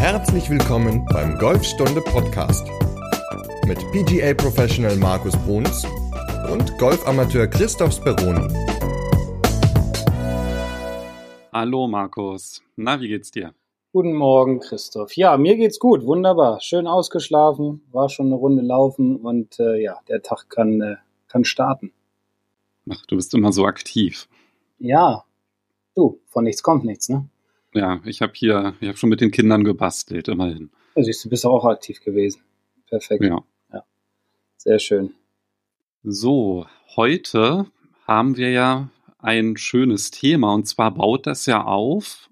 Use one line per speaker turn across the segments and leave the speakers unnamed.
Herzlich willkommen beim Golfstunde Podcast mit PGA Professional Markus Bruns und Golfamateur Christoph Speroni.
Hallo Markus, na, wie geht's dir?
Guten Morgen, Christoph. Ja, mir geht's gut, wunderbar. Schön ausgeschlafen, war schon eine Runde laufen und äh, ja, der Tag kann, äh, kann starten.
Ach, du bist immer so aktiv.
Ja, du, von nichts kommt nichts, ne?
Ja, ich habe hier, ich habe schon mit den Kindern gebastelt, immerhin.
Siehst du, bist auch aktiv gewesen. Perfekt.
Ja.
ja. Sehr schön.
So, heute haben wir ja ein schönes Thema und zwar baut das ja auf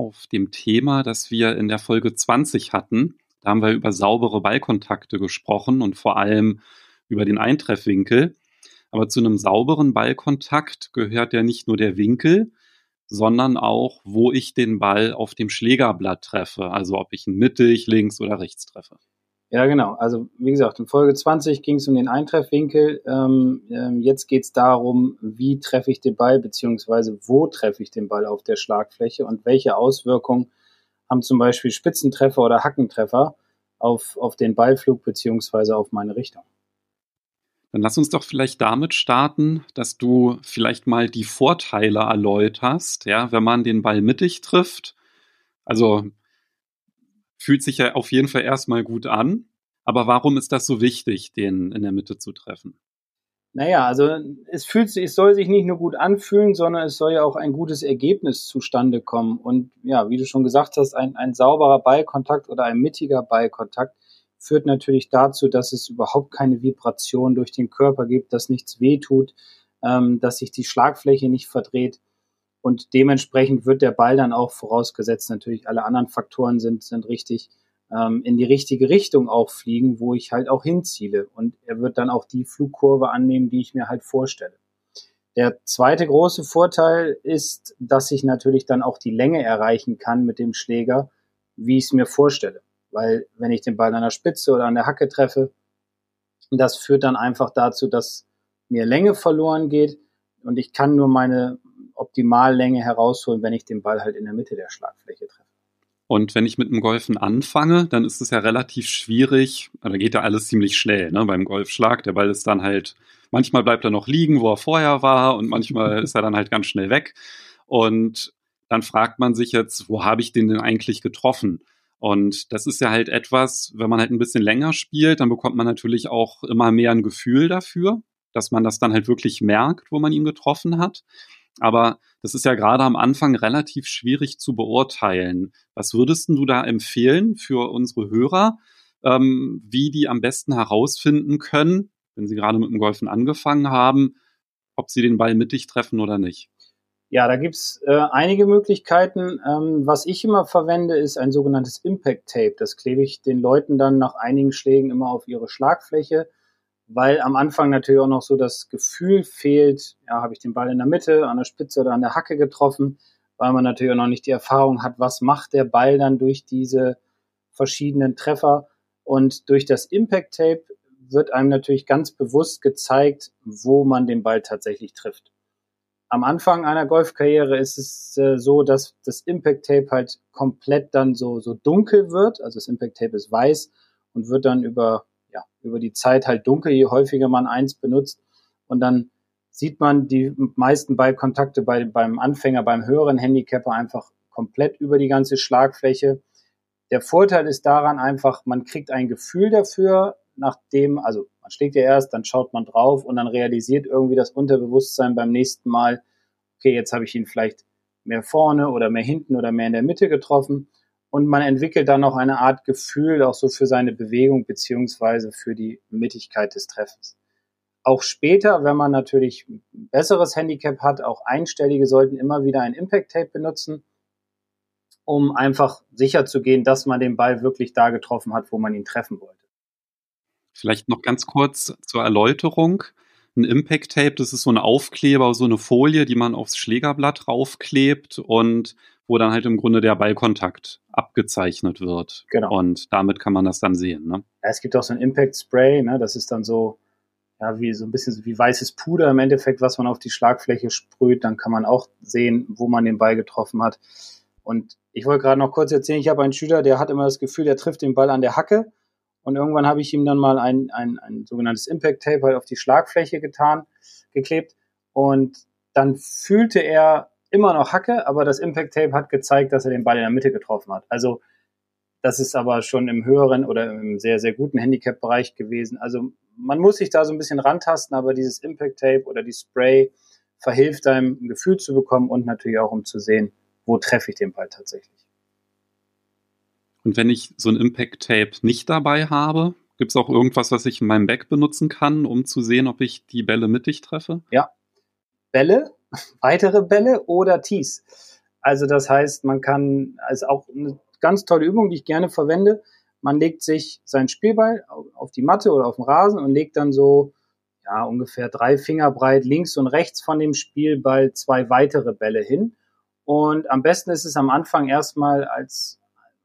auf dem Thema, das wir in der Folge 20 hatten. Da haben wir über saubere Ballkontakte gesprochen und vor allem über den Eintreffwinkel. Aber zu einem sauberen Ballkontakt gehört ja nicht nur der Winkel, sondern auch, wo ich den Ball auf dem Schlägerblatt treffe. Also ob ich ihn mittig, links oder rechts treffe.
Ja, genau. Also wie gesagt, in Folge 20 ging es um den Eintreffwinkel. Ähm, ähm, jetzt geht es darum, wie treffe ich den Ball, beziehungsweise wo treffe ich den Ball auf der Schlagfläche und welche Auswirkungen haben zum Beispiel Spitzentreffer oder Hackentreffer auf, auf den Ballflug beziehungsweise auf meine Richtung.
Dann lass uns doch vielleicht damit starten, dass du vielleicht mal die Vorteile erläuterst, ja, wenn man den Ball mittig trifft. Also fühlt sich ja auf jeden Fall erstmal gut an. Aber warum ist das so wichtig, den in der Mitte zu treffen?
Naja, also es fühlt sich, es soll sich nicht nur gut anfühlen, sondern es soll ja auch ein gutes Ergebnis zustande kommen. Und ja, wie du schon gesagt hast, ein, ein sauberer Ballkontakt oder ein mittiger Ballkontakt führt natürlich dazu, dass es überhaupt keine Vibration durch den Körper gibt, dass nichts wehtut, ähm, dass sich die Schlagfläche nicht verdreht. Und dementsprechend wird der Ball dann auch vorausgesetzt, natürlich alle anderen Faktoren sind, sind richtig, ähm, in die richtige Richtung auch fliegen, wo ich halt auch hinziele. Und er wird dann auch die Flugkurve annehmen, die ich mir halt vorstelle. Der zweite große Vorteil ist, dass ich natürlich dann auch die Länge erreichen kann mit dem Schläger, wie ich es mir vorstelle. Weil wenn ich den Ball an der Spitze oder an der Hacke treffe, das führt dann einfach dazu, dass mir Länge verloren geht und ich kann nur meine, Optimallänge herausholen, wenn ich den Ball halt in der Mitte der Schlagfläche treffe.
Und wenn ich mit dem Golfen anfange, dann ist es ja relativ schwierig, da geht ja alles ziemlich schnell ne, beim Golfschlag. Der Ball ist dann halt, manchmal bleibt er noch liegen, wo er vorher war und manchmal ist er dann halt ganz schnell weg. Und dann fragt man sich jetzt, wo habe ich den denn eigentlich getroffen? Und das ist ja halt etwas, wenn man halt ein bisschen länger spielt, dann bekommt man natürlich auch immer mehr ein Gefühl dafür, dass man das dann halt wirklich merkt, wo man ihn getroffen hat. Aber das ist ja gerade am Anfang relativ schwierig zu beurteilen. Was würdest du da empfehlen für unsere Hörer, ähm, wie die am besten herausfinden können, wenn sie gerade mit dem Golfen angefangen haben, ob sie den Ball mittig treffen oder nicht?
Ja, da gibt's äh, einige Möglichkeiten. Ähm, was ich immer verwende, ist ein sogenanntes Impact Tape. Das klebe ich den Leuten dann nach einigen Schlägen immer auf ihre Schlagfläche weil am Anfang natürlich auch noch so das Gefühl fehlt, ja, habe ich den Ball in der Mitte, an der Spitze oder an der Hacke getroffen, weil man natürlich auch noch nicht die Erfahrung hat, was macht der Ball dann durch diese verschiedenen Treffer. Und durch das Impact Tape wird einem natürlich ganz bewusst gezeigt, wo man den Ball tatsächlich trifft. Am Anfang einer Golfkarriere ist es äh, so, dass das Impact Tape halt komplett dann so, so dunkel wird. Also das Impact Tape ist weiß und wird dann über ja, über die Zeit halt dunkel, je häufiger man eins benutzt. Und dann sieht man die meisten Ballkontakte bei, beim Anfänger, beim höheren Handicapper einfach komplett über die ganze Schlagfläche. Der Vorteil ist daran einfach, man kriegt ein Gefühl dafür, nachdem, also man schlägt ja erst, dann schaut man drauf und dann realisiert irgendwie das Unterbewusstsein beim nächsten Mal, okay, jetzt habe ich ihn vielleicht mehr vorne oder mehr hinten oder mehr in der Mitte getroffen und man entwickelt dann noch eine Art Gefühl auch so für seine Bewegung beziehungsweise für die Mittigkeit des Treffens. Auch später, wenn man natürlich ein besseres Handicap hat, auch Einstellige sollten immer wieder ein Impact Tape benutzen, um einfach sicher zu gehen, dass man den Ball wirklich da getroffen hat, wo man ihn treffen wollte.
Vielleicht noch ganz kurz zur Erläuterung. Ein Impact Tape, das ist so ein Aufkleber, so eine Folie, die man aufs Schlägerblatt raufklebt und wo dann halt im Grunde der Ballkontakt abgezeichnet wird. Genau. Und damit kann man das dann sehen. Ne?
Ja, es gibt auch so ein Impact Spray, ne? das ist dann so, ja, wie so ein bisschen wie weißes Puder im Endeffekt, was man auf die Schlagfläche sprüht. Dann kann man auch sehen, wo man den Ball getroffen hat. Und ich wollte gerade noch kurz erzählen, ich habe einen Schüler, der hat immer das Gefühl, der trifft den Ball an der Hacke. Und irgendwann habe ich ihm dann mal ein, ein, ein sogenanntes Impact Tape halt auf die Schlagfläche getan, geklebt. Und dann fühlte er immer noch Hacke, aber das Impact Tape hat gezeigt, dass er den Ball in der Mitte getroffen hat. Also das ist aber schon im höheren oder im sehr, sehr guten Handicap-Bereich gewesen. Also man muss sich da so ein bisschen rantasten, aber dieses Impact Tape oder die Spray verhilft einem ein Gefühl zu bekommen und natürlich auch um zu sehen, wo treffe ich den Ball tatsächlich.
Und wenn ich so ein Impact Tape nicht dabei habe, gibt es auch irgendwas, was ich in meinem Bag benutzen kann, um zu sehen, ob ich die Bälle mittig treffe?
Ja. Bälle, weitere Bälle oder Tees. Also das heißt, man kann, also auch eine ganz tolle Übung, die ich gerne verwende. Man legt sich seinen Spielball auf die Matte oder auf den Rasen und legt dann so ja, ungefähr drei Finger breit links und rechts von dem Spielball zwei weitere Bälle hin. Und am besten ist es am Anfang erstmal als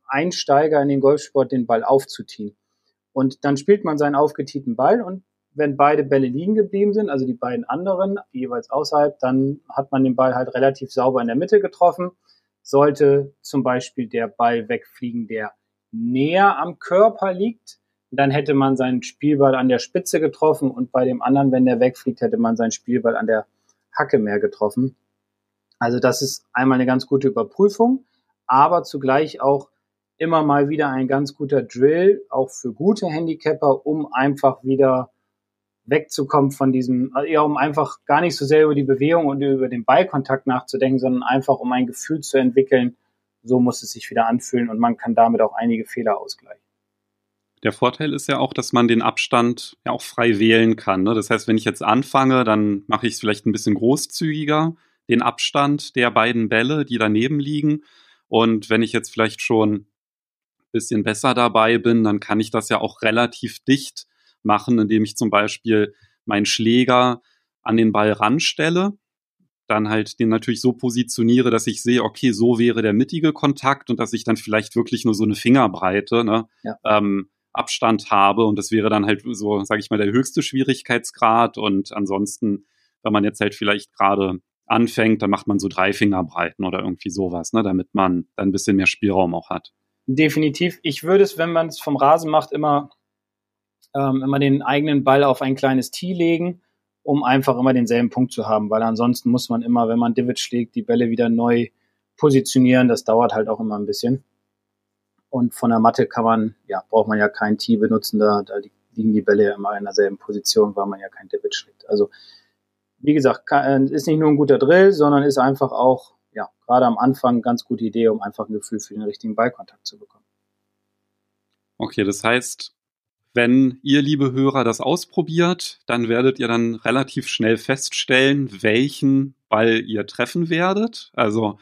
Einsteiger in den Golfsport den Ball aufzutiehen. Und dann spielt man seinen aufgetieten Ball und wenn beide Bälle liegen geblieben sind, also die beiden anderen, jeweils außerhalb, dann hat man den Ball halt relativ sauber in der Mitte getroffen. Sollte zum Beispiel der Ball wegfliegen, der näher am Körper liegt, dann hätte man seinen Spielball an der Spitze getroffen und bei dem anderen, wenn der wegfliegt, hätte man seinen Spielball an der Hacke mehr getroffen. Also das ist einmal eine ganz gute Überprüfung, aber zugleich auch immer mal wieder ein ganz guter Drill, auch für gute Handicapper, um einfach wieder wegzukommen von diesem, ja, um einfach gar nicht so sehr über die Bewegung und über den Ballkontakt nachzudenken, sondern einfach um ein Gefühl zu entwickeln, so muss es sich wieder anfühlen und man kann damit auch einige Fehler ausgleichen.
Der Vorteil ist ja auch, dass man den Abstand ja auch frei wählen kann. Ne? Das heißt, wenn ich jetzt anfange, dann mache ich es vielleicht ein bisschen großzügiger, den Abstand der beiden Bälle, die daneben liegen. Und wenn ich jetzt vielleicht schon bisschen besser dabei bin, dann kann ich das ja auch relativ dicht machen, indem ich zum Beispiel meinen Schläger an den Ball ranstelle, dann halt den natürlich so positioniere, dass ich sehe, okay, so wäre der mittige Kontakt und dass ich dann vielleicht wirklich nur so eine Fingerbreite ne, ja. ähm, Abstand habe und das wäre dann halt so, sage ich mal, der höchste Schwierigkeitsgrad und ansonsten, wenn man jetzt halt vielleicht gerade anfängt, dann macht man so drei Fingerbreiten oder irgendwie sowas, ne, damit man dann ein bisschen mehr Spielraum auch hat.
Definitiv. Ich würde es, wenn man es vom Rasen macht, immer ähm, immer den eigenen Ball auf ein kleines Tee legen, um einfach immer denselben Punkt zu haben, weil ansonsten muss man immer, wenn man Divot schlägt, die Bälle wieder neu positionieren. Das dauert halt auch immer ein bisschen. Und von der Matte kann man, ja, braucht man ja kein Tee benutzen, da, da liegen die Bälle ja immer in derselben Position, weil man ja kein Divot schlägt. Also, wie gesagt, kann, ist nicht nur ein guter Drill, sondern ist einfach auch, gerade am Anfang eine ganz gute Idee, um einfach ein Gefühl für den richtigen Ballkontakt zu bekommen.
Okay, das heißt, wenn ihr, liebe Hörer, das ausprobiert, dann werdet ihr dann relativ schnell feststellen, welchen Ball ihr treffen werdet. Also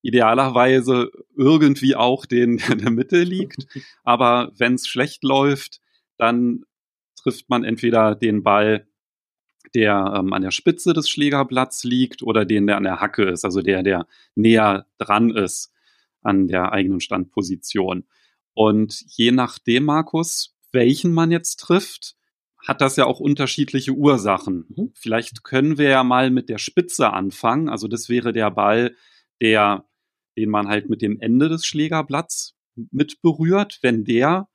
idealerweise irgendwie auch den, der in der Mitte liegt. Aber wenn es schlecht läuft, dann trifft man entweder den Ball, der ähm, an der Spitze des Schlägerblatts liegt oder den, der an der Hacke ist, also der, der näher dran ist an der eigenen Standposition. Und je nachdem, Markus, welchen man jetzt trifft, hat das ja auch unterschiedliche Ursachen. Mhm. Vielleicht können wir ja mal mit der Spitze anfangen. Also das wäre der Ball, der, den man halt mit dem Ende des Schlägerblatts mit berührt. Wenn der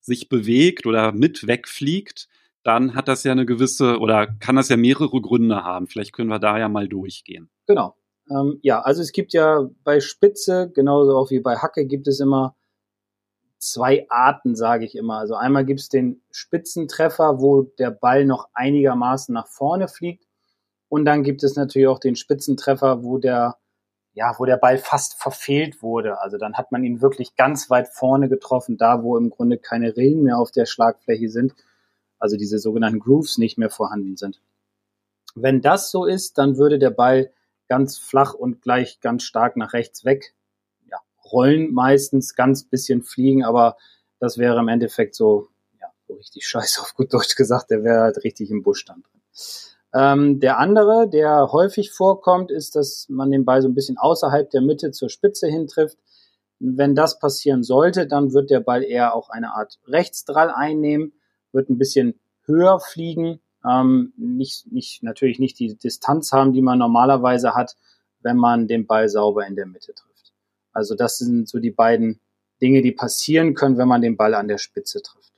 sich bewegt oder mit wegfliegt, dann hat das ja eine gewisse oder kann das ja mehrere Gründe haben. Vielleicht können wir da ja mal durchgehen.
Genau. Ähm, ja, also es gibt ja bei Spitze, genauso auch wie bei Hacke, gibt es immer zwei Arten, sage ich immer. Also einmal gibt es den Spitzentreffer, wo der Ball noch einigermaßen nach vorne fliegt. Und dann gibt es natürlich auch den Spitzentreffer, wo der, ja, wo der Ball fast verfehlt wurde. Also dann hat man ihn wirklich ganz weit vorne getroffen, da wo im Grunde keine Rillen mehr auf der Schlagfläche sind. Also diese sogenannten Grooves nicht mehr vorhanden sind. Wenn das so ist, dann würde der Ball ganz flach und gleich ganz stark nach rechts weg rollen meistens, ganz bisschen fliegen, aber das wäre im Endeffekt so, ja, so richtig scheiße auf gut Deutsch gesagt, der wäre halt richtig im Busch dann drin. Ähm, der andere, der häufig vorkommt, ist, dass man den Ball so ein bisschen außerhalb der Mitte zur Spitze hintrifft. Wenn das passieren sollte, dann wird der Ball eher auch eine Art Rechtsdrall einnehmen, wird ein bisschen höher fliegen, ähm, nicht, nicht, natürlich nicht die Distanz haben, die man normalerweise hat, wenn man den Ball sauber in der Mitte trifft. Also das sind so die beiden Dinge, die passieren können, wenn man den Ball an der Spitze trifft.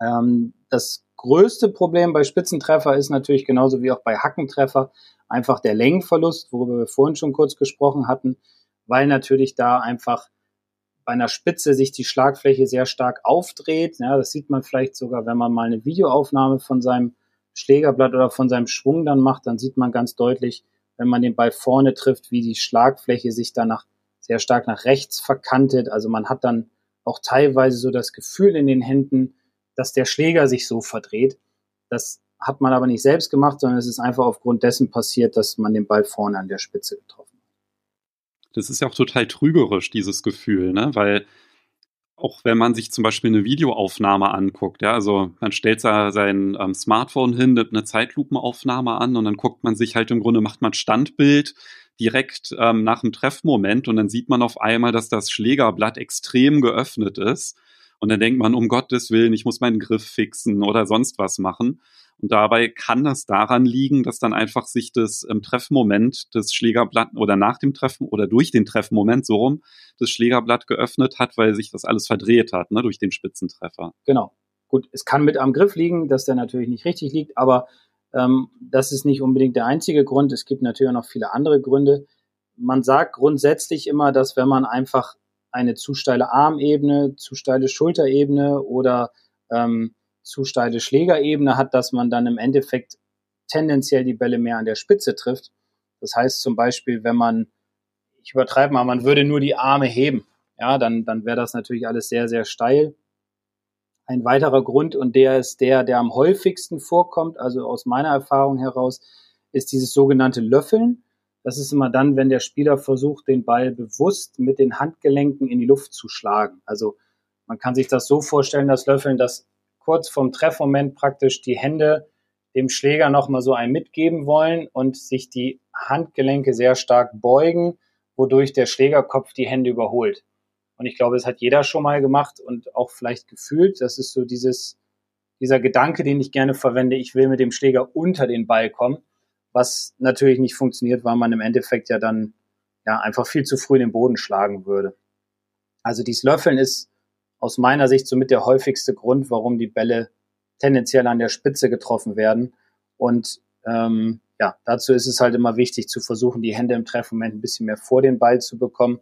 Ähm, das größte Problem bei Spitzentreffer ist natürlich genauso wie auch bei Hackentreffer einfach der Längenverlust, worüber wir vorhin schon kurz gesprochen hatten, weil natürlich da einfach bei einer Spitze sich die Schlagfläche sehr stark aufdreht. Ja, das sieht man vielleicht sogar, wenn man mal eine Videoaufnahme von seinem Schlägerblatt oder von seinem Schwung dann macht, dann sieht man ganz deutlich, wenn man den Ball vorne trifft, wie die Schlagfläche sich danach sehr stark nach rechts verkantet. Also man hat dann auch teilweise so das Gefühl in den Händen, dass der Schläger sich so verdreht. Das hat man aber nicht selbst gemacht, sondern es ist einfach aufgrund dessen passiert, dass man den Ball vorne an der Spitze getroffen hat.
Das ist ja auch total trügerisch, dieses Gefühl, ne? weil auch wenn man sich zum Beispiel eine Videoaufnahme anguckt, ja, also man stellt sein ähm, Smartphone hin, nimmt eine Zeitlupenaufnahme an und dann guckt man sich halt im Grunde, macht man Standbild direkt ähm, nach dem Treffmoment und dann sieht man auf einmal, dass das Schlägerblatt extrem geöffnet ist. Und dann denkt man, um Gottes Willen, ich muss meinen Griff fixen oder sonst was machen. Und dabei kann das daran liegen, dass dann einfach sich das im Treffmoment des Schlägerblatt oder nach dem Treffen oder durch den Treffmoment so rum das Schlägerblatt geöffnet hat, weil sich das alles verdreht hat, ne, durch den Spitzentreffer.
Genau. Gut, es kann mit am Griff liegen, dass der natürlich nicht richtig liegt, aber ähm, das ist nicht unbedingt der einzige Grund. Es gibt natürlich auch noch viele andere Gründe. Man sagt grundsätzlich immer, dass wenn man einfach eine zu steile Armebene, zu steile Schulterebene oder ähm, zu steile Schlägerebene hat, dass man dann im Endeffekt tendenziell die Bälle mehr an der Spitze trifft. Das heißt zum Beispiel, wenn man, ich übertreibe mal, man würde nur die Arme heben, ja, dann, dann wäre das natürlich alles sehr, sehr steil. Ein weiterer Grund, und der ist der, der am häufigsten vorkommt, also aus meiner Erfahrung heraus, ist dieses sogenannte Löffeln. Das ist immer dann, wenn der Spieler versucht, den Ball bewusst mit den Handgelenken in die Luft zu schlagen. Also man kann sich das so vorstellen, das Löffeln, dass kurz vom Treffmoment praktisch die Hände dem Schläger nochmal so ein mitgeben wollen und sich die Handgelenke sehr stark beugen, wodurch der Schlägerkopf die Hände überholt. Und ich glaube, das hat jeder schon mal gemacht und auch vielleicht gefühlt. Das ist so dieses, dieser Gedanke, den ich gerne verwende. Ich will mit dem Schläger unter den Ball kommen, was natürlich nicht funktioniert, weil man im Endeffekt ja dann ja einfach viel zu früh den Boden schlagen würde. Also dieses Löffeln ist aus meiner Sicht somit der häufigste Grund, warum die Bälle tendenziell an der Spitze getroffen werden. Und ähm, ja, dazu ist es halt immer wichtig zu versuchen, die Hände im Treffmoment ein bisschen mehr vor den Ball zu bekommen.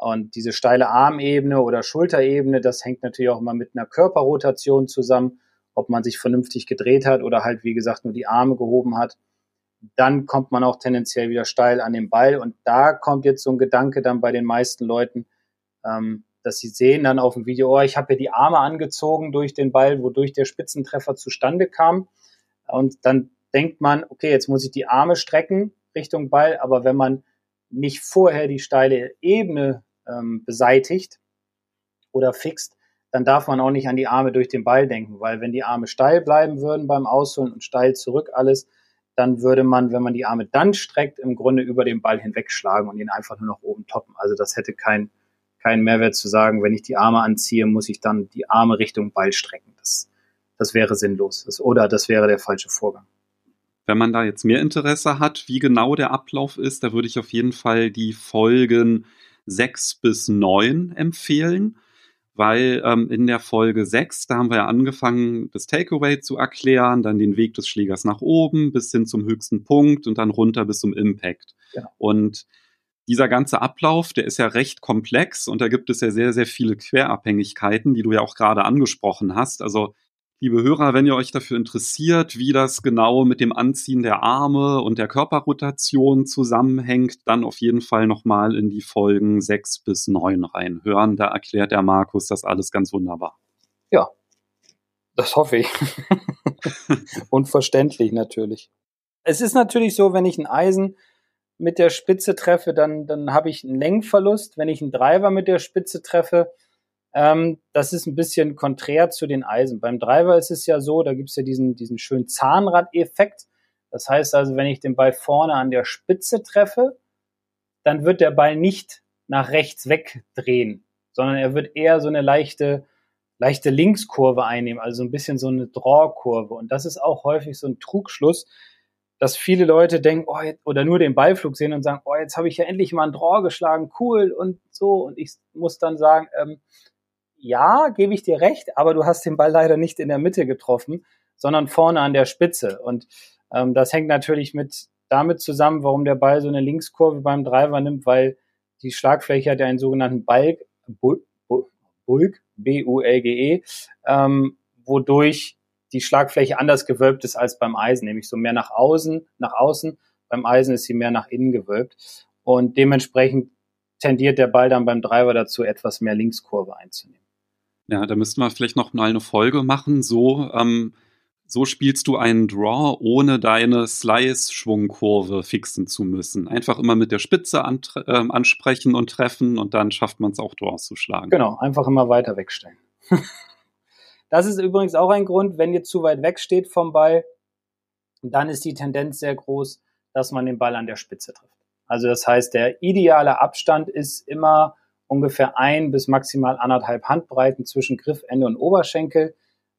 Und diese steile Armebene oder Schulterebene, das hängt natürlich auch immer mit einer Körperrotation zusammen, ob man sich vernünftig gedreht hat oder halt, wie gesagt, nur die Arme gehoben hat. Dann kommt man auch tendenziell wieder steil an den Ball. Und da kommt jetzt so ein Gedanke dann bei den meisten Leuten, ähm, dass sie sehen dann auf dem Video, oh, ich habe ja die Arme angezogen durch den Ball, wodurch der Spitzentreffer zustande kam. Und dann denkt man, okay, jetzt muss ich die Arme strecken Richtung Ball, aber wenn man nicht vorher die steile Ebene ähm, beseitigt oder fixt, dann darf man auch nicht an die Arme durch den Ball denken, weil wenn die Arme steil bleiben würden beim Ausholen und steil zurück alles, dann würde man, wenn man die Arme dann streckt, im Grunde über den Ball hinwegschlagen und ihn einfach nur noch oben toppen. Also das hätte kein, keinen Mehrwert zu sagen, wenn ich die Arme anziehe, muss ich dann die Arme Richtung Ball strecken. Das, das wäre sinnlos. Das, oder das wäre der falsche Vorgang.
Wenn man da jetzt mehr Interesse hat, wie genau der Ablauf ist, da würde ich auf jeden Fall die Folgen sechs bis neun empfehlen, weil ähm, in der Folge sechs da haben wir ja angefangen, das Takeaway zu erklären, dann den Weg des Schlägers nach oben bis hin zum höchsten Punkt und dann runter bis zum Impact. Ja. Und dieser ganze Ablauf, der ist ja recht komplex und da gibt es ja sehr, sehr viele Querabhängigkeiten, die du ja auch gerade angesprochen hast. Also, liebe Hörer, wenn ihr euch dafür interessiert, wie das genau mit dem Anziehen der Arme und der Körperrotation zusammenhängt, dann auf jeden Fall nochmal in die Folgen 6 bis 9 reinhören. Da erklärt der Markus das alles ganz wunderbar.
Ja, das hoffe ich. Unverständlich natürlich. Es ist natürlich so, wenn ich ein Eisen mit der Spitze treffe, dann, dann habe ich einen Längenverlust. Wenn ich einen Driver mit der Spitze treffe, ähm, das ist ein bisschen konträr zu den Eisen. Beim Driver ist es ja so, da gibt es ja diesen, diesen schönen Zahnrad-Effekt. Das heißt also, wenn ich den Ball vorne an der Spitze treffe, dann wird der Ball nicht nach rechts wegdrehen, sondern er wird eher so eine leichte, leichte Linkskurve einnehmen, also ein bisschen so eine Draw-Kurve. Und das ist auch häufig so ein Trugschluss, dass viele Leute denken, oh, jetzt, oder nur den Ballflug sehen und sagen, oh, jetzt habe ich ja endlich mal ein Draw geschlagen, cool und so. Und ich muss dann sagen, ähm, ja, gebe ich dir recht, aber du hast den Ball leider nicht in der Mitte getroffen, sondern vorne an der Spitze. Und ähm, das hängt natürlich mit damit zusammen, warum der Ball so eine Linkskurve beim Driver nimmt, weil die Schlagfläche hat ja einen sogenannten Balk, Bulk B-U-L-G-E, ähm, wodurch die Schlagfläche anders gewölbt ist als beim Eisen, nämlich so mehr nach außen, nach außen. Beim Eisen ist sie mehr nach innen gewölbt. Und dementsprechend tendiert der Ball dann beim Driver dazu, etwas mehr Linkskurve einzunehmen.
Ja, da müssten wir vielleicht noch mal eine Folge machen. So, ähm, so spielst du einen Draw, ohne deine Slice-Schwungkurve fixen zu müssen. Einfach immer mit der Spitze an, äh, ansprechen und treffen und dann schafft man es auch Draws zu schlagen.
Genau, einfach immer weiter wegstellen. das ist übrigens auch ein Grund, wenn ihr zu weit weg steht vom Ball, dann ist die Tendenz sehr groß, dass man den Ball an der Spitze trifft. Also das heißt, der ideale Abstand ist immer ungefähr ein bis maximal anderthalb Handbreiten zwischen Griffende und Oberschenkel.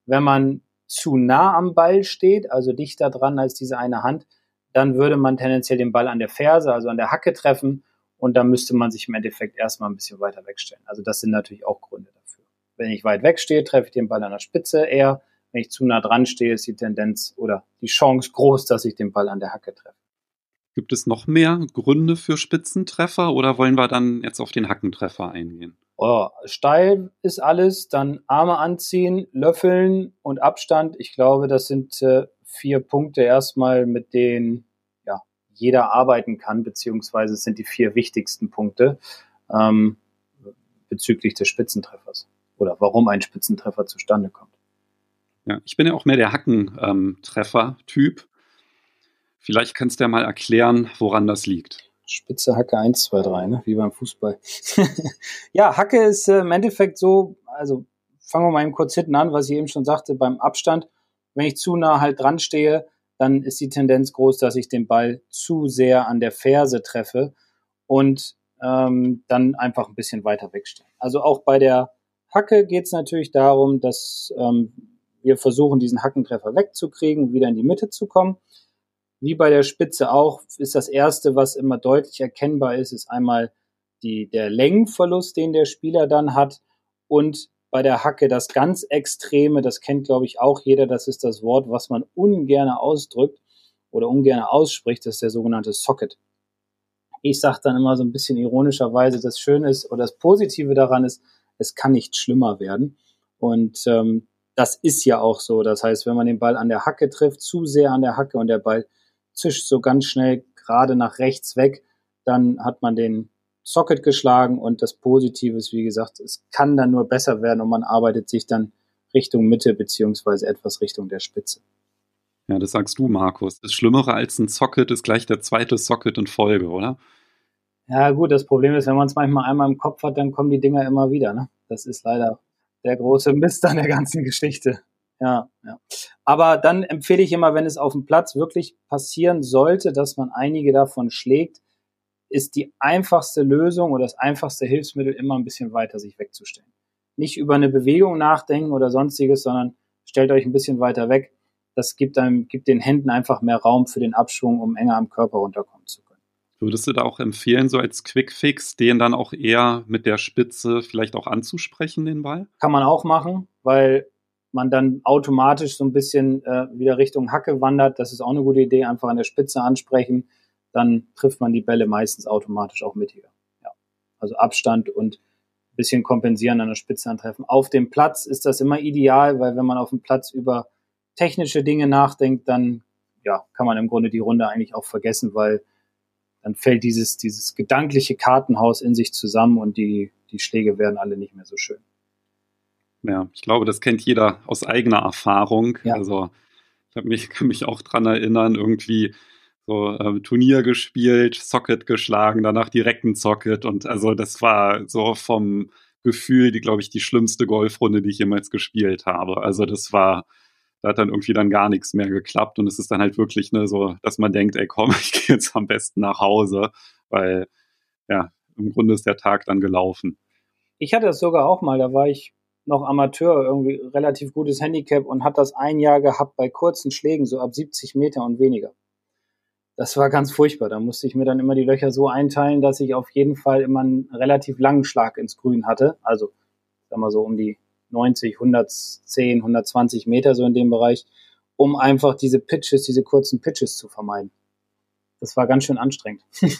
Wenn man zu nah am Ball steht, also dichter dran als diese eine Hand, dann würde man tendenziell den Ball an der Ferse, also an der Hacke treffen und dann müsste man sich im Endeffekt erstmal ein bisschen weiter wegstellen. Also das sind natürlich auch Gründe dafür. Wenn ich weit weg stehe, treffe ich den Ball an der Spitze eher. Wenn ich zu nah dran stehe, ist die Tendenz oder die Chance groß, dass ich den Ball an der Hacke treffe.
Gibt es noch mehr Gründe für Spitzentreffer oder wollen wir dann jetzt auf den Hackentreffer eingehen?
Oh, steil ist alles, dann Arme anziehen, löffeln und Abstand. Ich glaube, das sind äh, vier Punkte erstmal, mit denen ja, jeder arbeiten kann, beziehungsweise es sind die vier wichtigsten Punkte ähm, bezüglich des Spitzentreffers oder warum ein Spitzentreffer zustande kommt.
Ja, ich bin ja auch mehr der Hackentreffer-Typ. Vielleicht kannst du ja mal erklären, woran das liegt.
Spitze Hacke 1, 2, 3, ne? wie beim Fußball. ja, Hacke ist äh, im Endeffekt so, also fangen wir mal eben kurz hinten an, was ich eben schon sagte, beim Abstand. Wenn ich zu nah halt dran stehe, dann ist die Tendenz groß, dass ich den Ball zu sehr an der Ferse treffe und ähm, dann einfach ein bisschen weiter wegstehe. Also auch bei der Hacke geht es natürlich darum, dass ähm, wir versuchen, diesen Hackentreffer wegzukriegen, wieder in die Mitte zu kommen. Wie bei der Spitze auch, ist das erste, was immer deutlich erkennbar ist, ist einmal die, der Längenverlust, den der Spieler dann hat und bei der Hacke das ganz Extreme, das kennt glaube ich auch jeder, das ist das Wort, was man ungern ausdrückt oder ungern ausspricht, das ist der sogenannte Socket. Ich sage dann immer so ein bisschen ironischerweise, das Schöne ist oder das Positive daran ist, es kann nicht schlimmer werden. Und ähm, das ist ja auch so. Das heißt, wenn man den Ball an der Hacke trifft, zu sehr an der Hacke und der Ball zischt so ganz schnell gerade nach rechts weg, dann hat man den Socket geschlagen und das Positive ist, wie gesagt, es kann dann nur besser werden und man arbeitet sich dann Richtung Mitte beziehungsweise etwas Richtung der Spitze.
Ja, das sagst du, Markus. Das Schlimmere als ein Socket ist gleich der zweite Socket in Folge, oder?
Ja, gut, das Problem ist, wenn man es manchmal einmal im Kopf hat, dann kommen die Dinger immer wieder. Ne? Das ist leider der große Mist an der ganzen Geschichte. Ja, ja. Aber dann empfehle ich immer, wenn es auf dem Platz wirklich passieren sollte, dass man einige davon schlägt, ist die einfachste Lösung oder das einfachste Hilfsmittel immer ein bisschen weiter sich wegzustellen. Nicht über eine Bewegung nachdenken oder sonstiges, sondern stellt euch ein bisschen weiter weg. Das gibt einem, gibt den Händen einfach mehr Raum für den Abschwung, um enger am Körper runterkommen zu können.
Würdest du da auch empfehlen, so als Quickfix, den dann auch eher mit der Spitze vielleicht auch anzusprechen, den Ball?
Kann man auch machen, weil man dann automatisch so ein bisschen äh, wieder Richtung Hacke wandert. Das ist auch eine gute Idee, einfach an der Spitze ansprechen. Dann trifft man die Bälle meistens automatisch auch mittiger. Ja. Also Abstand und ein bisschen kompensieren an der Spitze antreffen. Auf dem Platz ist das immer ideal, weil wenn man auf dem Platz über technische Dinge nachdenkt, dann ja, kann man im Grunde die Runde eigentlich auch vergessen, weil dann fällt dieses, dieses gedankliche Kartenhaus in sich zusammen und die, die Schläge werden alle nicht mehr so schön.
Ja, ich glaube, das kennt jeder aus eigener Erfahrung. Ja. Also ich hab mich, kann mich auch dran erinnern, irgendwie so äh, Turnier gespielt, Socket geschlagen, danach direkt ein Socket und also das war so vom Gefühl, die glaube ich die schlimmste Golfrunde, die ich jemals gespielt habe. Also das war, da hat dann irgendwie dann gar nichts mehr geklappt und es ist dann halt wirklich ne so, dass man denkt, ey komm, ich gehe jetzt am besten nach Hause, weil ja im Grunde ist der Tag dann gelaufen.
Ich hatte das sogar auch mal, da war ich noch Amateur, irgendwie relativ gutes Handicap und hat das ein Jahr gehabt bei kurzen Schlägen, so ab 70 Meter und weniger. das war ganz furchtbar. Da musste ich mir dann immer die Löcher so einteilen, dass ich auf jeden Fall immer einen relativ langen Schlag ins Grün hatte. Also, sag mal so um die 90, 110, 120 Meter so in dem Bereich, um einfach diese Pitches, diese kurzen Pitches zu vermeiden. Das war ganz schön anstrengend.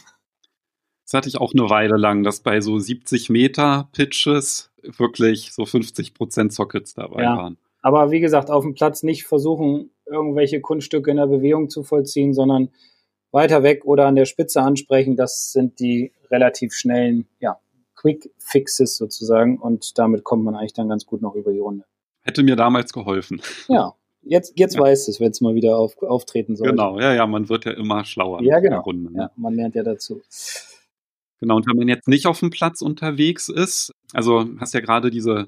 Das hatte ich auch eine Weile lang, dass bei so 70 Meter Pitches wirklich so 50 Prozent Sockets dabei ja. waren.
Aber wie gesagt, auf dem Platz nicht versuchen, irgendwelche Kunststücke in der Bewegung zu vollziehen, sondern weiter weg oder an der Spitze ansprechen. Das sind die relativ schnellen, ja, Quick Fixes sozusagen. Und damit kommt man eigentlich dann ganz gut noch über die Runde.
Hätte mir damals geholfen.
Ja, jetzt, jetzt ja. weiß es, wenn es mal wieder auf, auftreten soll.
Genau, ja, ja, man wird ja immer schlauer.
Ja, genau. Runde, ne? ja, man lernt ja dazu.
Genau, und wenn man jetzt nicht auf dem Platz unterwegs ist, also hast ja gerade diese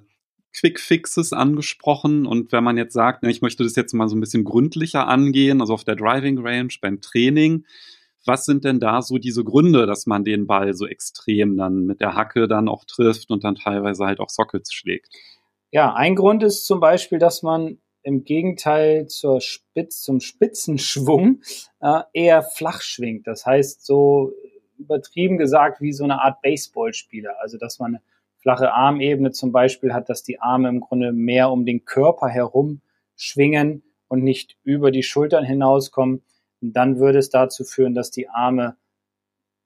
Quick Fixes angesprochen und wenn man jetzt sagt, ne, ich möchte das jetzt mal so ein bisschen gründlicher angehen, also auf der Driving Range beim Training, was sind denn da so diese Gründe, dass man den Ball so extrem dann mit der Hacke dann auch trifft und dann teilweise halt auch Sockets schlägt?
Ja, ein Grund ist zum Beispiel, dass man im Gegenteil zur Spitz, zum Spitzenschwung äh, eher flach schwingt. Das heißt, so übertrieben gesagt wie so eine Art Baseballspieler. Also dass man eine flache Armebene zum Beispiel hat, dass die Arme im Grunde mehr um den Körper herum schwingen und nicht über die Schultern hinauskommen. Und dann würde es dazu führen, dass die Arme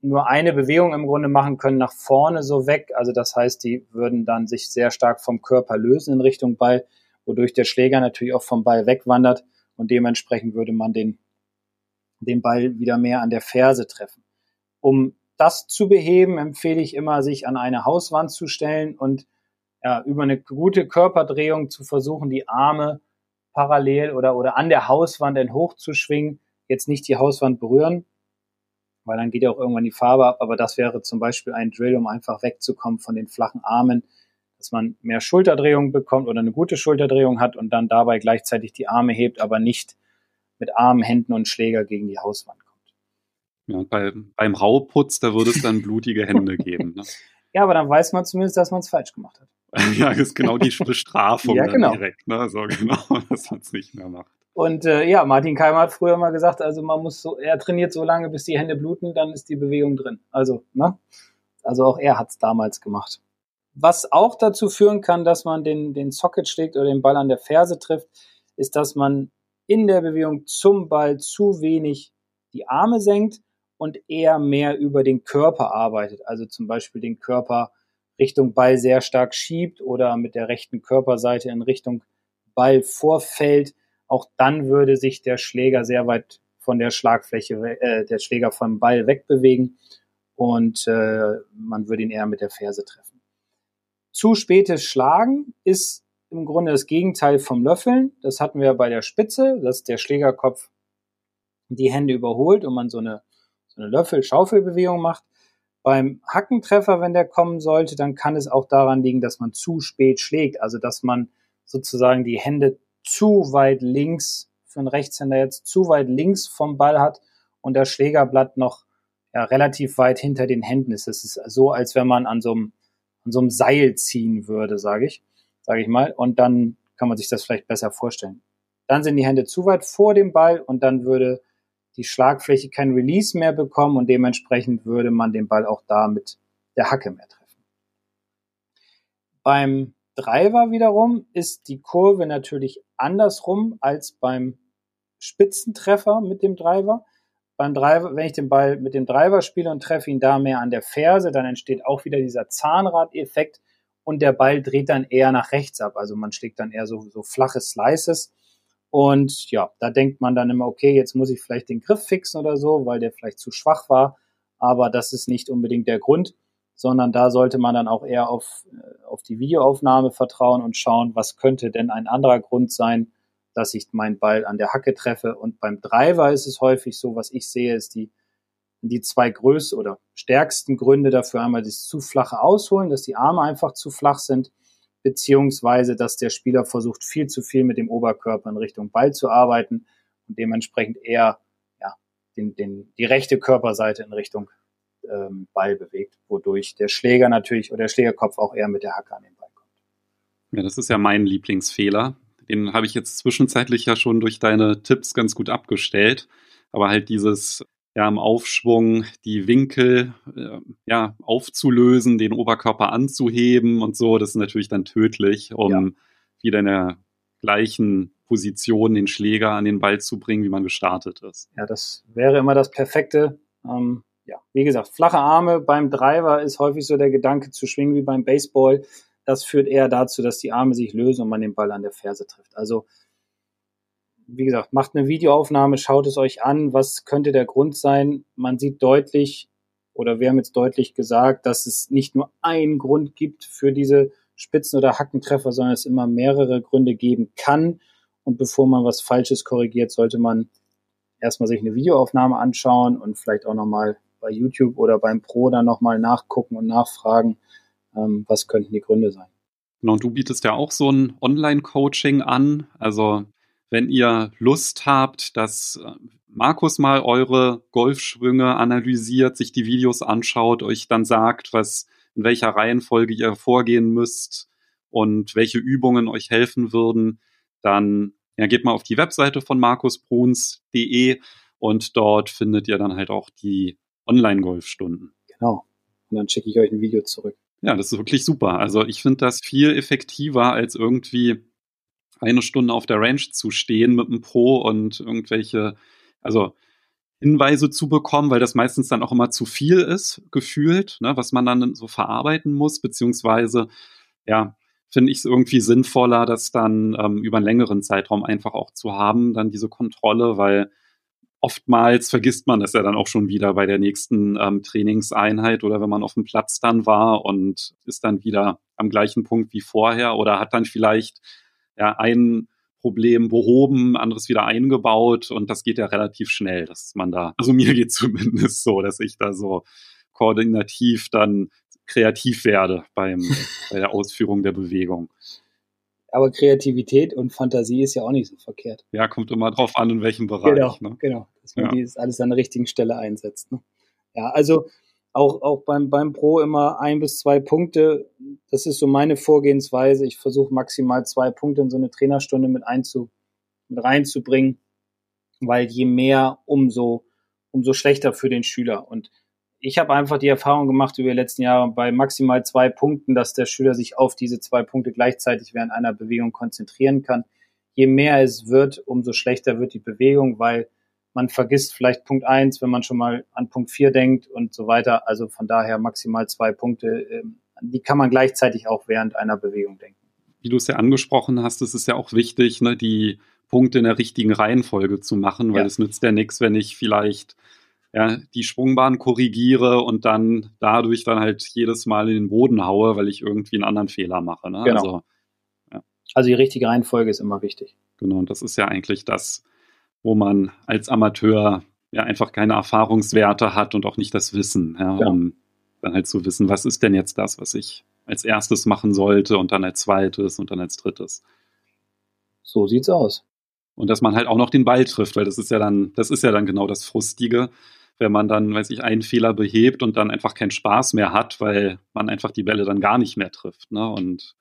nur eine Bewegung im Grunde machen können, nach vorne so weg. Also das heißt, die würden dann sich sehr stark vom Körper lösen in Richtung Ball, wodurch der Schläger natürlich auch vom Ball wegwandert und dementsprechend würde man den, den Ball wieder mehr an der Ferse treffen. Um das zu beheben, empfehle ich immer, sich an eine Hauswand zu stellen und ja, über eine gute Körperdrehung zu versuchen, die Arme parallel oder, oder an der Hauswand in hoch zu schwingen. Jetzt nicht die Hauswand berühren, weil dann geht ja auch irgendwann die Farbe ab. Aber das wäre zum Beispiel ein Drill, um einfach wegzukommen von den flachen Armen, dass man mehr Schulterdrehung bekommt oder eine gute Schulterdrehung hat und dann dabei gleichzeitig die Arme hebt, aber nicht mit Armen, Händen und Schläger gegen die Hauswand
ja, bei, beim Rauputz, da würde es dann blutige Hände geben. Ne?
Ja, aber dann weiß man zumindest, dass man es falsch gemacht hat.
ja, das ist genau die Bestrafung ja, genau. direkt. Ne? So genau, dass man es nicht mehr macht.
Und äh, ja, Martin Keimer hat früher mal gesagt, also man muss so, er trainiert so lange, bis die Hände bluten, dann ist die Bewegung drin. Also, ne? Also auch er hat es damals gemacht. Was auch dazu führen kann, dass man den, den Socket schlägt oder den Ball an der Ferse trifft, ist, dass man in der Bewegung zum Ball zu wenig die Arme senkt und eher mehr über den Körper arbeitet. Also zum Beispiel den Körper Richtung Ball sehr stark schiebt oder mit der rechten Körperseite in Richtung Ball vorfällt. Auch dann würde sich der Schläger sehr weit von der Schlagfläche, äh, der Schläger vom Ball wegbewegen und äh, man würde ihn eher mit der Ferse treffen. Zu spätes Schlagen ist im Grunde das Gegenteil vom Löffeln. Das hatten wir bei der Spitze, dass der Schlägerkopf die Hände überholt und man so eine so eine Löffel-Schaufelbewegung macht. Beim Hackentreffer, wenn der kommen sollte, dann kann es auch daran liegen, dass man zu spät schlägt, also dass man sozusagen die Hände zu weit links, für einen Rechtshänder jetzt zu weit links vom Ball hat und das Schlägerblatt noch ja, relativ weit hinter den Händen ist. Es ist so, als wenn man an so einem, an so einem Seil ziehen würde, sage ich, sage ich mal. Und dann kann man sich das vielleicht besser vorstellen. Dann sind die Hände zu weit vor dem Ball und dann würde die Schlagfläche kein Release mehr bekommen und dementsprechend würde man den Ball auch da mit der Hacke mehr treffen. Beim Driver wiederum ist die Kurve natürlich andersrum als beim Spitzentreffer mit dem Driver. Beim Driver, wenn ich den Ball mit dem Driver spiele und treffe ihn da mehr an der Ferse, dann entsteht auch wieder dieser Zahnrad-Effekt und der Ball dreht dann eher nach rechts ab. Also man schlägt dann eher so, so flache Slices und ja, da denkt man dann immer, okay, jetzt muss ich vielleicht den Griff fixen oder so, weil der vielleicht zu schwach war. Aber das ist nicht unbedingt der Grund, sondern da sollte man dann auch eher auf, äh, auf die Videoaufnahme vertrauen und schauen, was könnte denn ein anderer Grund sein, dass ich meinen Ball an der Hacke treffe. Und beim Driver ist es häufig so, was ich sehe, ist die, die zwei größten oder stärksten Gründe dafür einmal das zu flache Ausholen, dass die Arme einfach zu flach sind beziehungsweise dass der Spieler versucht, viel zu viel mit dem Oberkörper in Richtung Ball zu arbeiten und dementsprechend eher ja, den, den, die rechte Körperseite in Richtung ähm, Ball bewegt, wodurch der Schläger natürlich oder der Schlägerkopf auch eher mit der Hacke an den Ball kommt.
Ja, das ist ja mein Lieblingsfehler. Den habe ich jetzt zwischenzeitlich ja schon durch deine Tipps ganz gut abgestellt. Aber halt dieses ja, im Aufschwung die Winkel äh, ja, aufzulösen, den Oberkörper anzuheben und so. Das ist natürlich dann tödlich, um ja. wieder in der gleichen Position den Schläger an den Ball zu bringen, wie man gestartet ist.
Ja, das wäre immer das perfekte. Ähm, ja, wie gesagt, flache Arme beim Driver ist häufig so der Gedanke zu schwingen wie beim Baseball. Das führt eher dazu, dass die Arme sich lösen und man den Ball an der Ferse trifft. Also wie gesagt, macht eine Videoaufnahme, schaut es euch an. Was könnte der Grund sein? Man sieht deutlich, oder wir haben jetzt deutlich gesagt, dass es nicht nur einen Grund gibt für diese Spitzen- oder Hackentreffer, sondern es immer mehrere Gründe geben kann. Und bevor man was Falsches korrigiert, sollte man erstmal sich eine Videoaufnahme anschauen und vielleicht auch nochmal bei YouTube oder beim Pro dann nochmal nachgucken und nachfragen, ähm, was könnten die Gründe sein.
Genau, und du bietest ja auch so ein Online-Coaching an. Also wenn ihr Lust habt, dass äh, Markus mal eure Golfschwünge analysiert, sich die Videos anschaut, euch dann sagt, was, in welcher Reihenfolge ihr vorgehen müsst und welche Übungen euch helfen würden, dann ja, geht mal auf die Webseite von markusbruns.de und dort findet ihr dann halt auch die Online-Golfstunden.
Genau. Und dann schicke ich euch ein Video zurück.
Ja, das ist wirklich super. Also ich finde das viel effektiver als irgendwie eine Stunde auf der Range zu stehen mit einem Pro und irgendwelche, also Hinweise zu bekommen, weil das meistens dann auch immer zu viel ist, gefühlt, ne, was man dann so verarbeiten muss, beziehungsweise, ja, finde ich es irgendwie sinnvoller, das dann ähm, über einen längeren Zeitraum einfach auch zu haben, dann diese Kontrolle, weil oftmals vergisst man das ja dann auch schon wieder bei der nächsten ähm, Trainingseinheit oder wenn man auf dem Platz dann war und ist dann wieder am gleichen Punkt wie vorher oder hat dann vielleicht ja, ein Problem behoben, anderes wieder eingebaut und das geht ja relativ schnell, dass man da, also mir geht zumindest so, dass ich da so koordinativ dann kreativ werde beim, bei der Ausführung der Bewegung.
Aber Kreativität und Fantasie ist ja auch nicht so verkehrt.
Ja, kommt immer drauf an, in welchem Bereich.
Genau, ne? genau dass man ja. dieses alles an der richtigen Stelle einsetzt. Ne? Ja, also auch, auch beim, beim Pro immer ein bis zwei Punkte. Das ist so meine Vorgehensweise. Ich versuche maximal zwei Punkte in so eine Trainerstunde mit, einzu, mit reinzubringen, weil je mehr, umso, umso schlechter für den Schüler. Und ich habe einfach die Erfahrung gemacht über die letzten Jahre bei maximal zwei Punkten, dass der Schüler sich auf diese zwei Punkte gleichzeitig während einer Bewegung konzentrieren kann. Je mehr es wird, umso schlechter wird die Bewegung, weil man vergisst vielleicht Punkt eins, wenn man schon mal an Punkt vier denkt und so weiter. Also von daher maximal zwei Punkte. Ähm, die kann man gleichzeitig auch während einer Bewegung denken.
Wie du es ja angesprochen hast, es ist ja auch wichtig, ne, die Punkte in der richtigen Reihenfolge zu machen, weil ja. es nützt ja nichts, wenn ich vielleicht ja, die Schwungbahn korrigiere und dann dadurch dann halt jedes Mal in den Boden haue, weil ich irgendwie einen anderen Fehler mache. Ne?
Genau. Also, ja. also die richtige Reihenfolge ist immer wichtig.
Genau, und das ist ja eigentlich das, wo man als Amateur ja einfach keine Erfahrungswerte hat und auch nicht das Wissen, ja, ja. um dann halt zu wissen, was ist denn jetzt das, was ich als erstes machen sollte und dann als zweites und dann als drittes.
So sieht's aus.
Und dass man halt auch noch den Ball trifft, weil das ist ja dann, das ist ja dann genau das Frustige, wenn man dann, weiß ich, einen Fehler behebt und dann einfach keinen Spaß mehr hat, weil man einfach die Bälle dann gar nicht mehr trifft. Ne? Und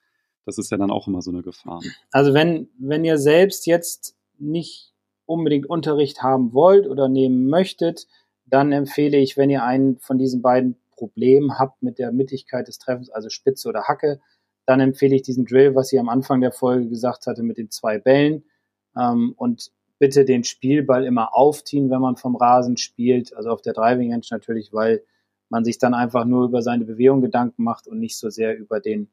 das ist ja dann auch immer so eine Gefahr.
Also wenn, wenn ihr selbst jetzt nicht unbedingt Unterricht haben wollt oder nehmen möchtet, dann empfehle ich, wenn ihr einen von diesen beiden Problemen habt mit der Mittigkeit des Treffens, also Spitze oder Hacke, dann empfehle ich diesen Drill, was ich am Anfang der Folge gesagt hatte, mit den zwei Bällen. Ähm, und bitte den Spielball immer aufziehen, wenn man vom Rasen spielt, also auf der Driving Range natürlich, weil man sich dann einfach nur über seine Bewegung Gedanken macht und nicht so sehr über den,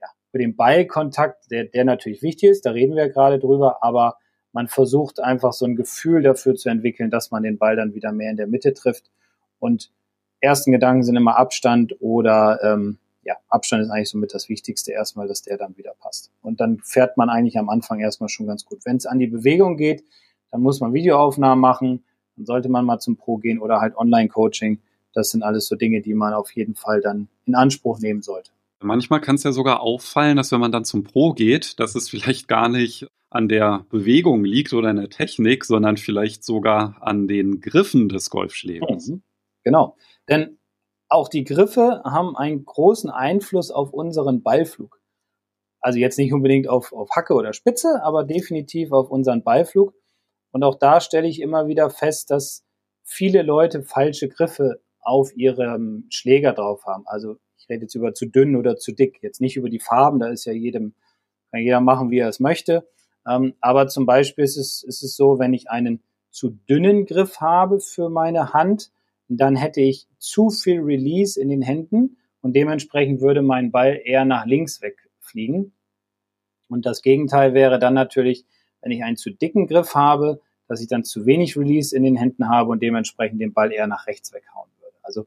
ja, über den Ballkontakt, der, der natürlich wichtig ist, da reden wir ja gerade drüber, aber man versucht einfach so ein Gefühl dafür zu entwickeln, dass man den Ball dann wieder mehr in der Mitte trifft. Und ersten Gedanken sind immer Abstand oder ähm, ja, Abstand ist eigentlich somit das Wichtigste erstmal, dass der dann wieder passt. Und dann fährt man eigentlich am Anfang erstmal schon ganz gut. Wenn es an die Bewegung geht, dann muss man Videoaufnahmen machen, dann sollte man mal zum Pro gehen oder halt Online-Coaching. Das sind alles so Dinge, die man auf jeden Fall dann in Anspruch nehmen sollte.
Manchmal kann es ja sogar auffallen, dass wenn man dann zum Pro geht, dass es vielleicht gar nicht an der Bewegung liegt oder in der Technik, sondern vielleicht sogar an den Griffen des Golfschlägers. Mhm.
Genau. Denn auch die Griffe haben einen großen Einfluss auf unseren Ballflug. Also jetzt nicht unbedingt auf, auf Hacke oder Spitze, aber definitiv auf unseren Ballflug. Und auch da stelle ich immer wieder fest, dass viele Leute falsche Griffe auf ihrem Schläger drauf haben. Also ich rede jetzt über zu dünn oder zu dick, jetzt nicht über die Farben, da ist ja jedem, kann jeder machen, wie er es möchte. Ähm, aber zum Beispiel ist es, ist es so, wenn ich einen zu dünnen Griff habe für meine Hand, dann hätte ich zu viel Release in den Händen und dementsprechend würde mein Ball eher nach links wegfliegen. Und das Gegenteil wäre dann natürlich, wenn ich einen zu dicken Griff habe, dass ich dann zu wenig Release in den Händen habe und dementsprechend den Ball eher nach rechts weghauen würde. Also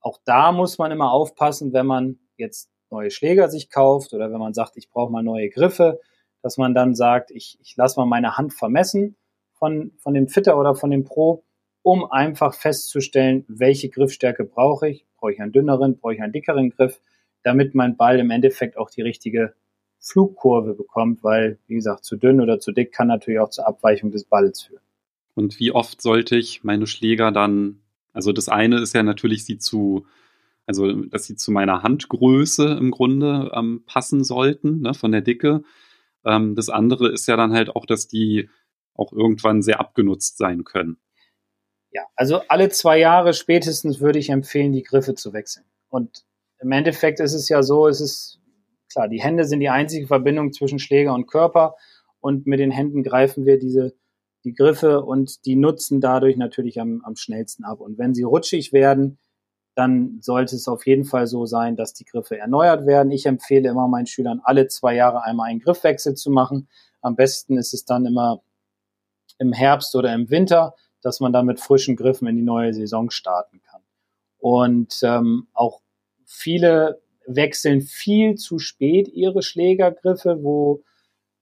auch da muss man immer aufpassen, wenn man jetzt neue Schläger sich kauft oder wenn man sagt, ich brauche mal neue Griffe, dass man dann sagt, ich, ich lasse mal meine Hand vermessen von, von dem Fitter oder von dem Pro, um einfach festzustellen, welche Griffstärke brauche ich. Brauche ich einen dünneren, brauche ich einen dickeren Griff, damit mein Ball im Endeffekt auch die richtige Flugkurve bekommt, weil, wie gesagt, zu dünn oder zu dick kann natürlich auch zur Abweichung des Balls führen.
Und wie oft sollte ich meine Schläger dann, also das eine ist ja natürlich, sie zu, also dass sie zu meiner Handgröße im Grunde ähm, passen sollten, ne, von der Dicke. Ähm, das andere ist ja dann halt auch, dass die auch irgendwann sehr abgenutzt sein können.
Ja, also alle zwei Jahre spätestens würde ich empfehlen, die Griffe zu wechseln. Und im Endeffekt ist es ja so, es ist klar, die Hände sind die einzige Verbindung zwischen Schläger und Körper und mit den Händen greifen wir diese die Griffe und die nutzen dadurch natürlich am, am schnellsten ab. Und wenn sie rutschig werden, dann sollte es auf jeden Fall so sein, dass die Griffe erneuert werden. Ich empfehle immer meinen Schülern, alle zwei Jahre einmal einen Griffwechsel zu machen. Am besten ist es dann immer im Herbst oder im Winter, dass man dann mit frischen Griffen in die neue Saison starten kann. Und ähm, auch viele wechseln viel zu spät ihre Schlägergriffe, wo,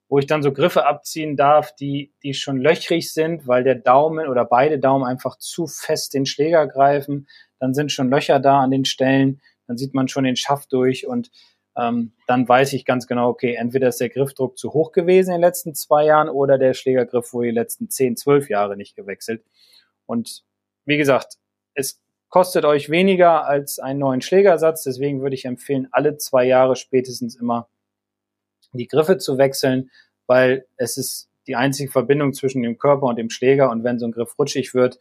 wo ich dann so Griffe abziehen darf, die, die schon löchrig sind, weil der Daumen oder beide Daumen einfach zu fest den Schläger greifen. Dann sind schon Löcher da an den Stellen, dann sieht man schon den Schaft durch und ähm, dann weiß ich ganz genau, okay, entweder ist der Griffdruck zu hoch gewesen in den letzten zwei Jahren oder der Schlägergriff wurde die letzten zehn, zwölf Jahre nicht gewechselt. Und wie gesagt, es kostet euch weniger als einen neuen Schlägersatz. Deswegen würde ich empfehlen, alle zwei Jahre spätestens immer die Griffe zu wechseln, weil es ist die einzige Verbindung zwischen dem Körper und dem Schläger. Und wenn so ein Griff rutschig wird,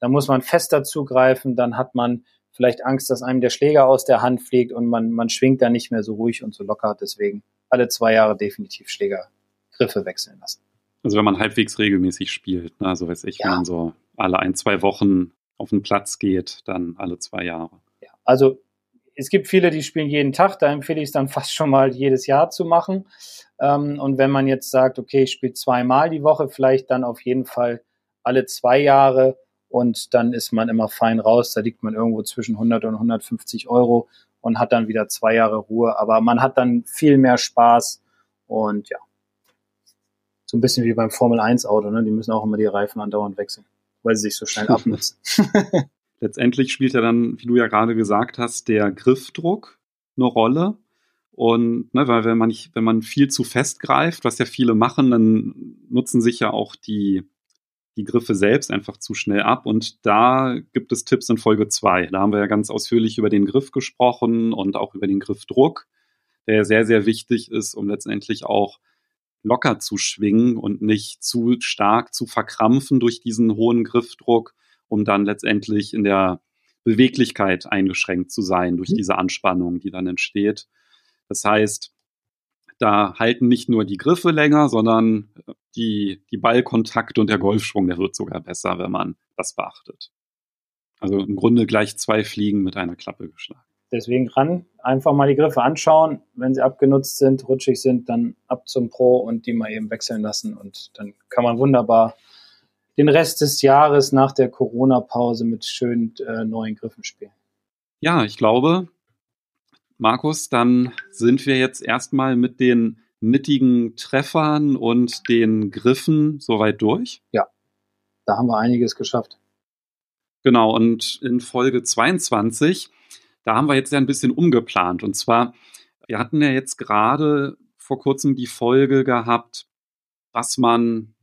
dann muss man fester zugreifen. Dann hat man vielleicht Angst, dass einem der Schläger aus der Hand fliegt und man, man schwingt dann nicht mehr so ruhig und so locker. Deswegen alle zwei Jahre definitiv Schlägergriffe wechseln lassen.
Also wenn man halbwegs regelmäßig spielt, ne? also weiß ich, ja. wenn man so alle ein, zwei Wochen auf den Platz geht, dann alle zwei Jahre.
Ja, also es gibt viele, die spielen jeden Tag, da empfehle ich es dann fast schon mal jedes Jahr zu machen. Ähm, und wenn man jetzt sagt, okay, ich spiele zweimal die Woche, vielleicht dann auf jeden Fall alle zwei Jahre und dann ist man immer fein raus. Da liegt man irgendwo zwischen 100 und 150 Euro und hat dann wieder zwei Jahre Ruhe. Aber man hat dann viel mehr Spaß und ja, so ein bisschen wie beim Formel 1 Auto, ne? Die müssen auch immer die Reifen andauernd wechseln weil sie sich so schnell abnutzen.
Letztendlich spielt ja dann, wie du ja gerade gesagt hast, der Griffdruck eine Rolle. Und ne, weil wenn man nicht, wenn man viel zu fest greift, was ja viele machen, dann nutzen sich ja auch die, die Griffe selbst einfach zu schnell ab. Und da gibt es Tipps in Folge 2. Da haben wir ja ganz ausführlich über den Griff gesprochen und auch über den Griffdruck, der sehr, sehr wichtig ist, um letztendlich auch locker zu schwingen und nicht zu stark zu verkrampfen durch diesen hohen Griffdruck, um dann letztendlich in der Beweglichkeit eingeschränkt zu sein durch mhm. diese Anspannung, die dann entsteht. Das heißt, da halten nicht nur die Griffe länger, sondern die, die Ballkontakte und der Golfschwung, der wird sogar besser, wenn man das beachtet. Also im Grunde gleich zwei Fliegen mit einer Klappe geschlagen.
Deswegen ran, einfach mal die Griffe anschauen. Wenn sie abgenutzt sind, rutschig sind, dann ab zum Pro und die mal eben wechseln lassen. Und dann kann man wunderbar den Rest des Jahres nach der Corona-Pause mit schönen äh, neuen Griffen spielen.
Ja, ich glaube, Markus, dann sind wir jetzt erstmal mit den mittigen Treffern und den Griffen soweit durch.
Ja, da haben wir einiges geschafft.
Genau, und in Folge 22 da haben wir jetzt ja ein bisschen umgeplant. Und zwar, wir hatten ja jetzt gerade vor kurzem die Folge gehabt, was man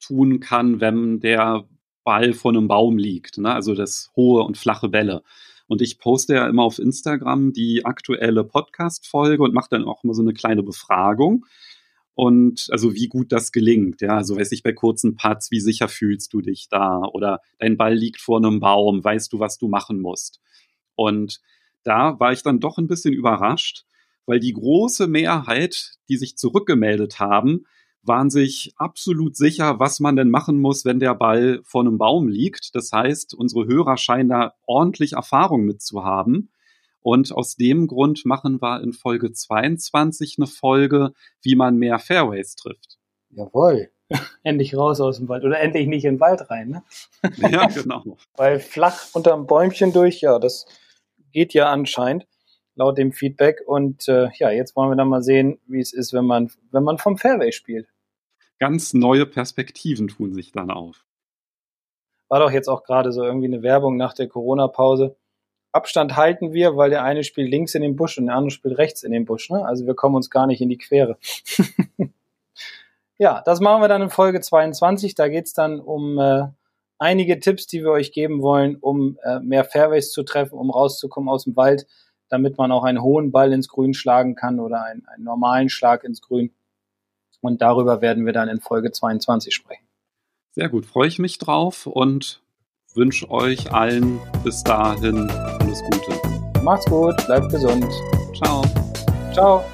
tun kann, wenn der Ball von einem Baum liegt. Ne? Also das hohe und flache Bälle. Und ich poste ja immer auf Instagram die aktuelle Podcast-Folge und mache dann auch immer so eine kleine Befragung. und also wie gut das gelingt. Ja, also weiß ich bei kurzen Putts, wie sicher fühlst du dich da? Oder dein Ball liegt vor einem Baum, weißt du, was du machen musst? Und da war ich dann doch ein bisschen überrascht, weil die große Mehrheit, die sich zurückgemeldet haben, waren sich absolut sicher, was man denn machen muss, wenn der Ball vor einem Baum liegt. Das heißt, unsere Hörer scheinen da ordentlich Erfahrung mit zu haben. Und aus dem Grund machen wir in Folge 22 eine Folge, wie man mehr Fairways trifft.
Jawohl. endlich raus aus dem Wald oder endlich nicht in den Wald rein. Ne?
Ja, genau.
Weil flach unterm Bäumchen durch, ja, das geht ja anscheinend laut dem Feedback. Und äh, ja, jetzt wollen wir dann mal sehen, wie es ist, wenn man, wenn man vom Fairway spielt.
Ganz neue Perspektiven tun sich dann auf.
War doch jetzt auch gerade so irgendwie eine Werbung nach der Corona-Pause Abstand halten wir, weil der eine spielt links in den Busch und der andere spielt rechts in den Busch. Ne? Also wir kommen uns gar nicht in die Quere. ja, das machen wir dann in Folge 22. Da geht's dann um äh, einige Tipps, die wir euch geben wollen, um äh, mehr Fairways zu treffen, um rauszukommen aus dem Wald, damit man auch einen hohen Ball ins Grün schlagen kann oder einen, einen normalen Schlag ins Grün. Und darüber werden wir dann in Folge 22 sprechen.
Sehr gut, freue ich mich drauf und wünsche euch allen bis dahin alles Gute.
Macht's gut, bleibt gesund.
Ciao.
Ciao.